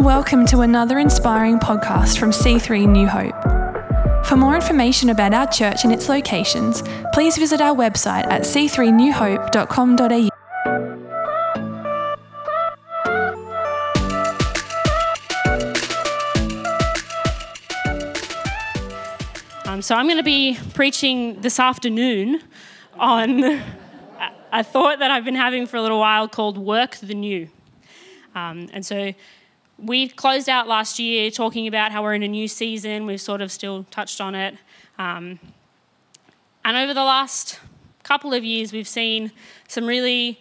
and welcome to another inspiring podcast from C3 New Hope. For more information about our church and its locations, please visit our website at c3newhope.com.au. Um, so I'm going to be preaching this afternoon on a- thought that I've been having for a little while called work the new. Um, and so we closed out last year talking about how we're in a new season. We've sort of still touched on it. Um, and over the last couple of years, we've seen some really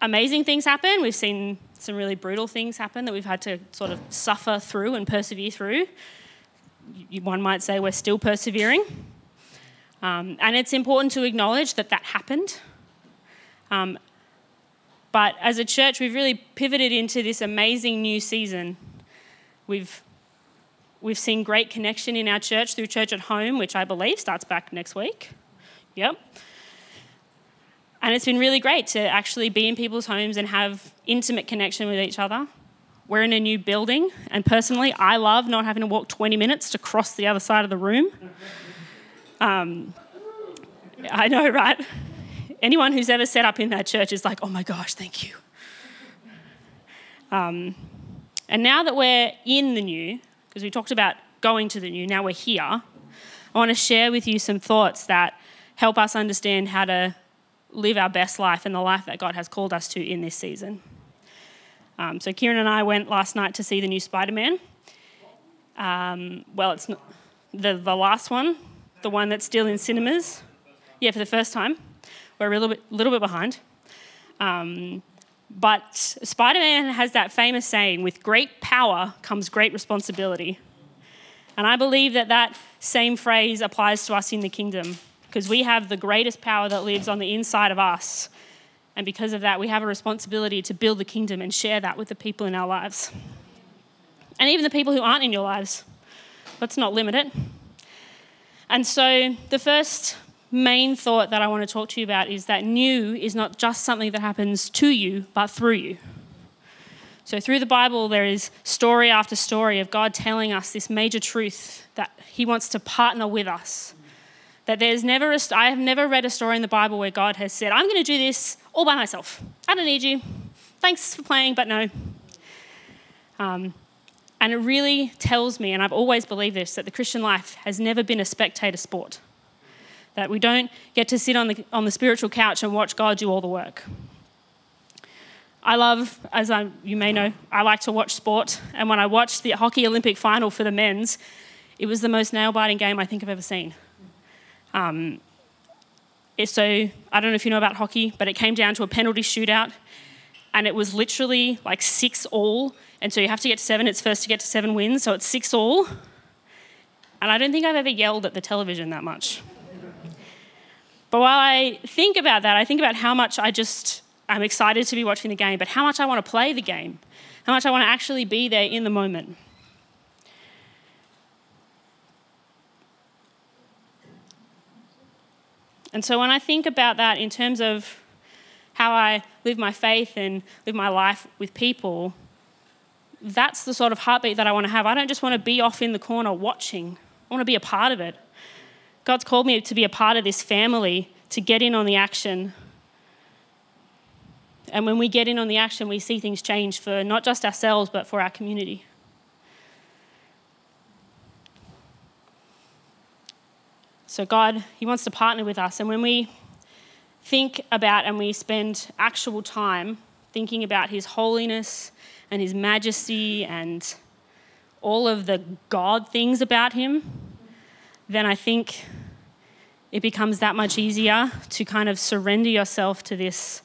amazing things happen. We've seen some really brutal things happen that we've had to sort of suffer through and persevere through. One might say we're still persevering. Um, and it's important to acknowledge that that happened. Um, but as a church, we've really pivoted into this amazing new season. We've we've seen great connection in our church through Church at Home, which I believe starts back next week. Yep. And it's been really great to actually be in people's homes and have intimate connection with each other. We're in a new building, and personally, I love not having to walk 20 minutes to cross the other side of the room. Um, I know, right? Anyone who's ever set up in that church is like, oh my gosh, thank you. Um, and now that we're in the new, because we talked about going to the new, now we're here, I want to share with you some thoughts that help us understand how to live our best life and the life that God has called us to in this season. Um, so, Kieran and I went last night to see the new Spider Man. Um, well, it's not the, the last one, the one that's still in cinemas. Yeah, for the first time. We're a little bit, little bit behind. Um, but Spider Man has that famous saying with great power comes great responsibility. And I believe that that same phrase applies to us in the kingdom because we have the greatest power that lives on the inside of us. And because of that, we have a responsibility to build the kingdom and share that with the people in our lives. And even the people who aren't in your lives. Let's not limit it. And so, the first main thought that I want to talk to you about is that new is not just something that happens to you, but through you. So, through the Bible, there is story after story of God telling us this major truth that He wants to partner with us. That there's never, a, I have never read a story in the Bible where God has said, I'm going to do this all by myself. I don't need you. Thanks for playing, but no. Um, and it really tells me, and I've always believed this, that the Christian life has never been a spectator sport. That we don't get to sit on the, on the spiritual couch and watch God do all the work. I love, as I, you may know, I like to watch sport. And when I watched the hockey Olympic final for the men's, it was the most nail biting game I think I've ever seen. Um, so I don't know if you know about hockey, but it came down to a penalty shootout, and it was literally like six all. And so you have to get to seven. It's first to get to seven wins, so it's six all. And I don't think I've ever yelled at the television that much. But while I think about that, I think about how much I just I'm excited to be watching the game, but how much I want to play the game, how much I want to actually be there in the moment. And so when I think about that in terms of how I live my faith and live my life with people, that's the sort of heartbeat that I want to have. I don't just want to be off in the corner watching, I want to be a part of it. God's called me to be a part of this family, to get in on the action. And when we get in on the action, we see things change for not just ourselves, but for our community. So, God, He wants to partner with us. And when we think about and we spend actual time thinking about His holiness and His majesty and all of the God things about Him, then I think it becomes that much easier to kind of surrender yourself to this.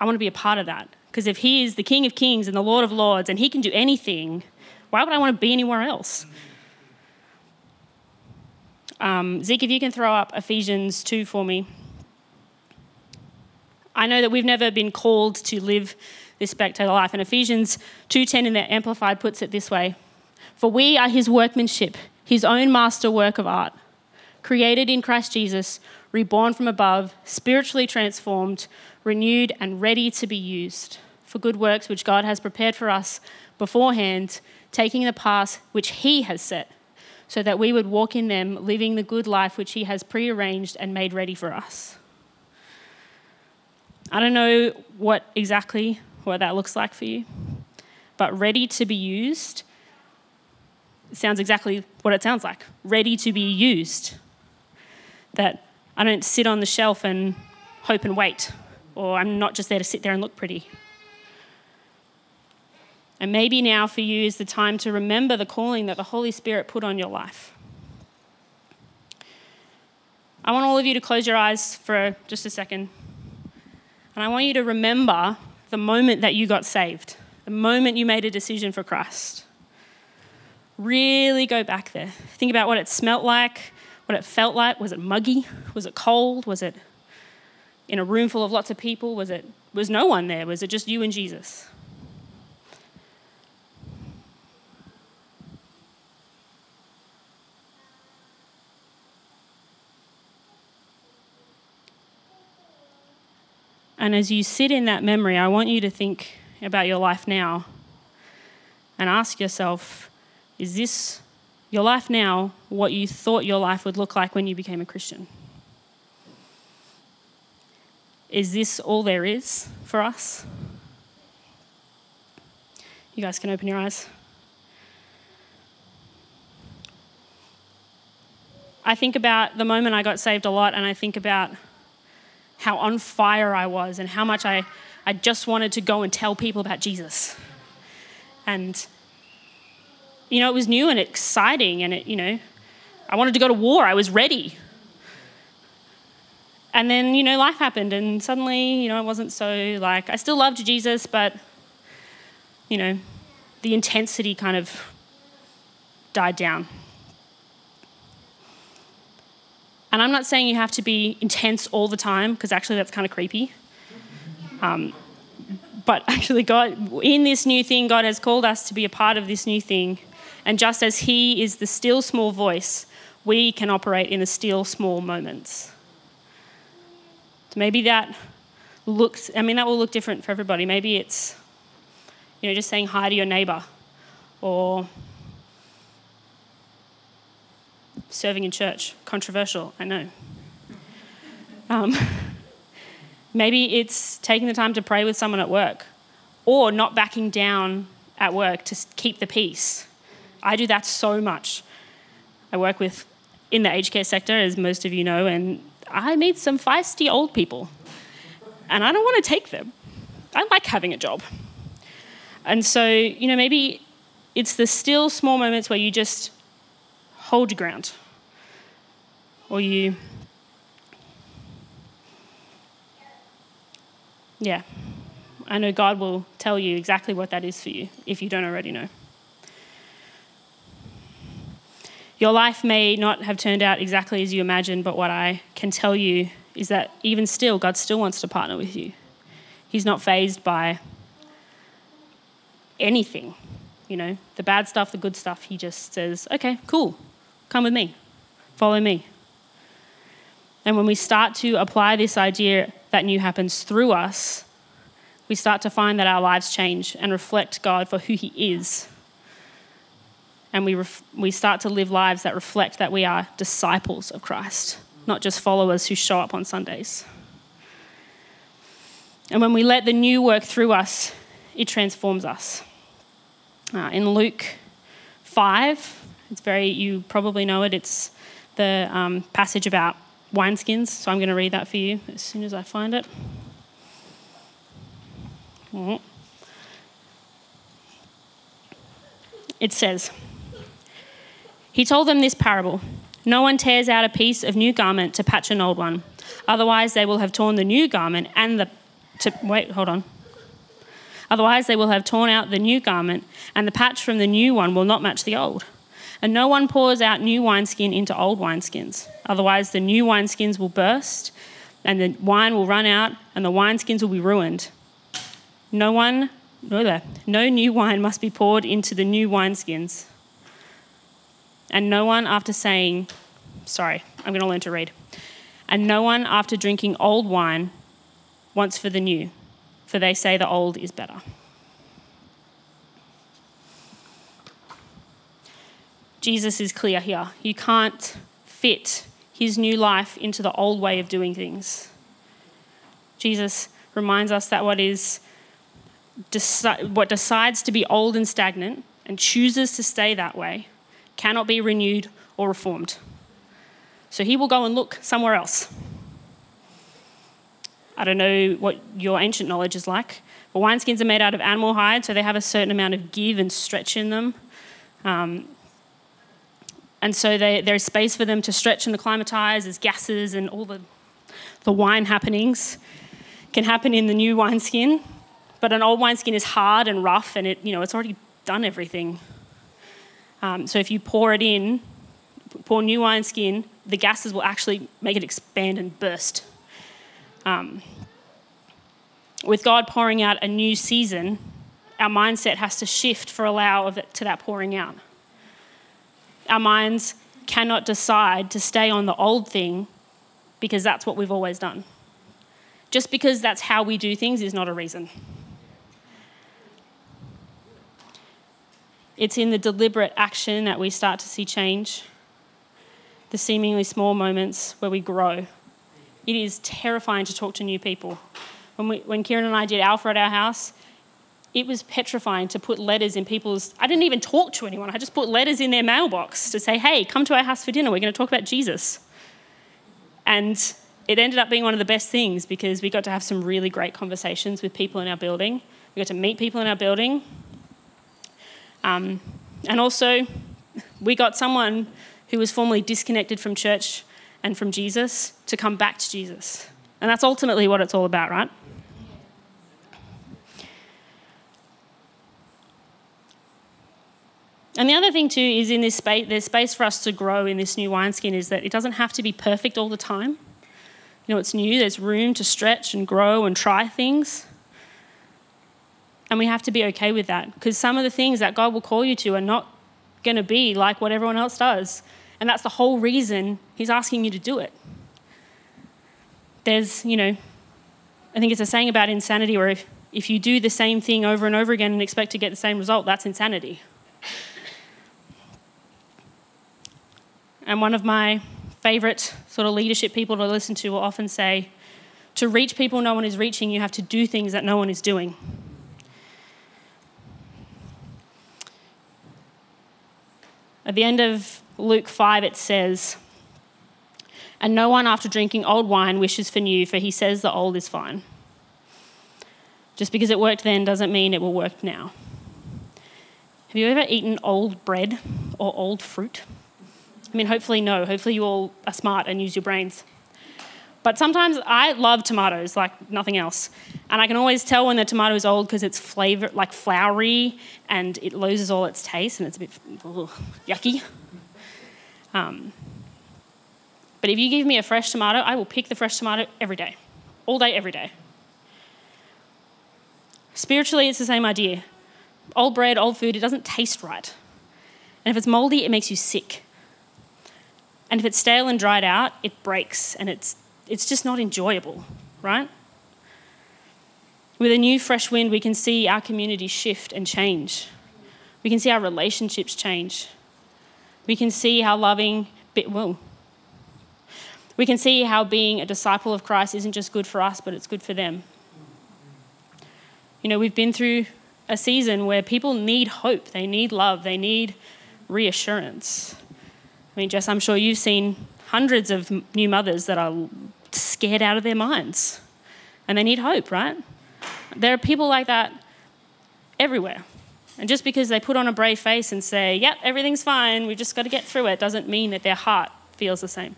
I want to be a part of that. Because if He is the King of Kings and the Lord of Lords and He can do anything, why would I want to be anywhere else? Um, Zeke, if you can throw up Ephesians 2 for me. I know that we've never been called to live this spectator life, and Ephesians 2:10 in the Amplified puts it this way: "For we are His workmanship, His own masterwork of art, created in Christ Jesus, reborn from above, spiritually transformed, renewed, and ready to be used for good works which God has prepared for us beforehand, taking the path which He has set, so that we would walk in them, living the good life which He has prearranged and made ready for us. I don't know what exactly what that looks like for you, but ready to be used sounds exactly what it sounds like ready to be used. That I don't sit on the shelf and hope and wait, or I'm not just there to sit there and look pretty. And maybe now for you is the time to remember the calling that the Holy Spirit put on your life. I want all of you to close your eyes for just a second. And I want you to remember the moment that you got saved, the moment you made a decision for Christ. Really go back there. Think about what it smelt like, what it felt like. Was it muggy? Was it cold? Was it in a room full of lots of people? Was it was no one there? Was it just you and Jesus? And as you sit in that memory, I want you to think about your life now and ask yourself is this your life now what you thought your life would look like when you became a Christian? Is this all there is for us? You guys can open your eyes. I think about the moment I got saved a lot, and I think about how on fire I was and how much I, I just wanted to go and tell people about Jesus. And, you know, it was new and exciting, and it, you know, I wanted to go to war, I was ready. And then, you know, life happened, and suddenly, you know, I wasn't so like, I still loved Jesus, but, you know, the intensity kind of died down. And I'm not saying you have to be intense all the time, because actually that's kind of creepy. Um, but actually, God, in this new thing, God has called us to be a part of this new thing. And just as He is the still small voice, we can operate in the still small moments. So maybe that looks, I mean, that will look different for everybody. Maybe it's, you know, just saying hi to your neighbor or serving in church. Controversial, I know. Um, maybe it's taking the time to pray with someone at work or not backing down at work to keep the peace. I do that so much. I work with in the aged care sector, as most of you know, and I meet some feisty old people. And I don't want to take them. I like having a job. And so, you know, maybe it's the still small moments where you just hold your ground. Or you. Yeah. I know God will tell you exactly what that is for you if you don't already know. Your life may not have turned out exactly as you imagined, but what I can tell you is that even still, God still wants to partner with you. He's not fazed by anything, you know, the bad stuff, the good stuff. He just says, okay, cool, Come with me, follow me. And when we start to apply this idea that new happens through us, we start to find that our lives change and reflect God for who He is. And we, ref- we start to live lives that reflect that we are disciples of Christ, not just followers who show up on Sundays. And when we let the new work through us, it transforms us. Uh, in Luke 5, it's very, you probably know it. It's the um, passage about wineskins. So I'm going to read that for you as soon as I find it. Mm-hmm. It says, He told them this parable No one tears out a piece of new garment to patch an old one. Otherwise, they will have torn the new garment and the. To, wait, hold on. Otherwise, they will have torn out the new garment, and the patch from the new one will not match the old. And no one pours out new wineskin into old wineskins. Otherwise, the new wineskins will burst, and the wine will run out, and the wineskins will be ruined. No one, no, no new wine must be poured into the new wineskins. And no one, after saying, sorry, I'm going to learn to read. And no one, after drinking old wine, wants for the new. for they say the old is better. Jesus is clear here. You can't fit his new life into the old way of doing things. Jesus reminds us that what is what decides to be old and stagnant and chooses to stay that way cannot be renewed or reformed. So he will go and look somewhere else. I don't know what your ancient knowledge is like, but wineskins are made out of animal hide, so they have a certain amount of give and stretch in them. Um, and so they, there's space for them to stretch and acclimatize as gases and all the, the wine happenings can happen in the new wineskin. But an old wineskin is hard and rough and it, you know, it's already done everything. Um, so if you pour it in, pour new wine skin, the gases will actually make it expand and burst. Um, with God pouring out a new season, our mindset has to shift for allow to that pouring out. Our minds cannot decide to stay on the old thing because that's what we've always done. Just because that's how we do things is not a reason. It's in the deliberate action that we start to see change, the seemingly small moments where we grow. It is terrifying to talk to new people. When, we, when Kieran and I did Alpha at our house, it was petrifying to put letters in people's. I didn't even talk to anyone. I just put letters in their mailbox to say, hey, come to our house for dinner. We're going to talk about Jesus. And it ended up being one of the best things because we got to have some really great conversations with people in our building. We got to meet people in our building. Um, and also, we got someone who was formerly disconnected from church and from Jesus to come back to Jesus. And that's ultimately what it's all about, right? And the other thing too is in this space, there's space for us to grow in this new wineskin is that it doesn't have to be perfect all the time. You know, it's new, there's room to stretch and grow and try things. And we have to be okay with that because some of the things that God will call you to are not going to be like what everyone else does. And that's the whole reason He's asking you to do it. There's, you know, I think it's a saying about insanity where if, if you do the same thing over and over again and expect to get the same result, that's insanity. And one of my favorite sort of leadership people to listen to will often say, to reach people no one is reaching, you have to do things that no one is doing. At the end of Luke 5, it says, And no one after drinking old wine wishes for new, for he says the old is fine. Just because it worked then doesn't mean it will work now. Have you ever eaten old bread or old fruit? I mean, hopefully, no. Hopefully, you all are smart and use your brains. But sometimes I love tomatoes like nothing else. And I can always tell when the tomato is old because it's flavor like floury and it loses all its taste and it's a bit ugh, yucky. Um, but if you give me a fresh tomato, I will pick the fresh tomato every day, all day, every day. Spiritually, it's the same idea. Old bread, old food, it doesn't taste right. And if it's moldy, it makes you sick. And if it's stale and dried out, it breaks and it's, it's just not enjoyable, right? With a new fresh wind, we can see our community shift and change. We can see our relationships change. We can see how loving, well, we can see how being a disciple of Christ isn't just good for us, but it's good for them. You know, we've been through a season where people need hope, they need love, they need reassurance. I mean, Jess, I'm sure you've seen hundreds of new mothers that are scared out of their minds and they need hope, right? There are people like that everywhere. And just because they put on a brave face and say, yep, everything's fine, we've just got to get through it, doesn't mean that their heart feels the same.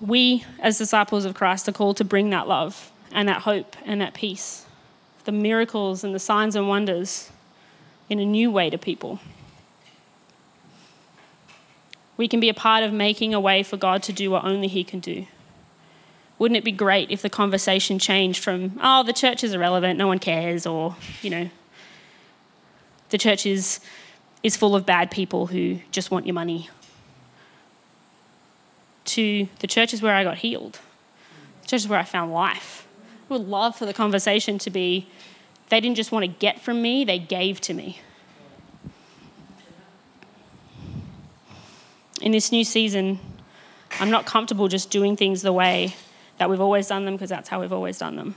We, as disciples of Christ, are called to bring that love and that hope and that peace, the miracles and the signs and wonders in a new way to people we can be a part of making a way for God to do what only He can do. Wouldn't it be great if the conversation changed from, oh, the church is irrelevant, no one cares, or, you know, the church is, is full of bad people who just want your money, to the church is where I got healed. The Church is where I found life. I would love for the conversation to be they didn't just want to get from me, they gave to me. In this new season, I'm not comfortable just doing things the way that we've always done them because that's how we've always done them.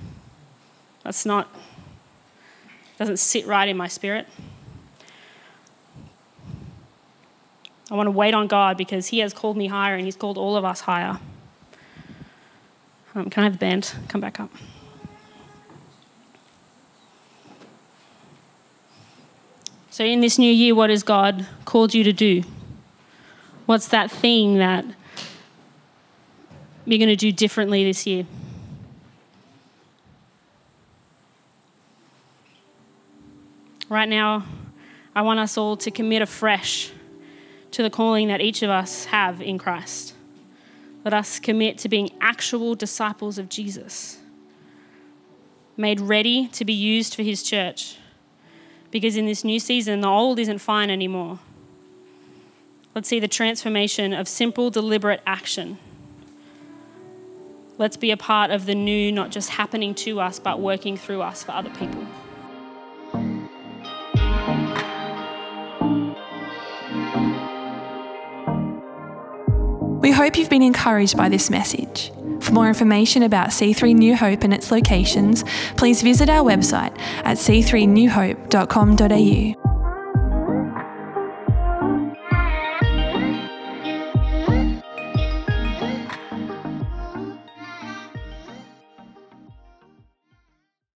That's not, doesn't sit right in my spirit. I want to wait on God because He has called me higher and He's called all of us higher. Um, can I have the band come back up? So, in this new year, what has God called you to do? What's that thing that you're going to do differently this year? Right now, I want us all to commit afresh to the calling that each of us have in Christ. Let us commit to being actual disciples of Jesus, made ready to be used for his church. Because in this new season, the old isn't fine anymore. Let's see the transformation of simple, deliberate action. Let's be a part of the new, not just happening to us, but working through us for other people. We hope you've been encouraged by this message. For more information about C3 New Hope and its locations, please visit our website at c3newhope.com.au.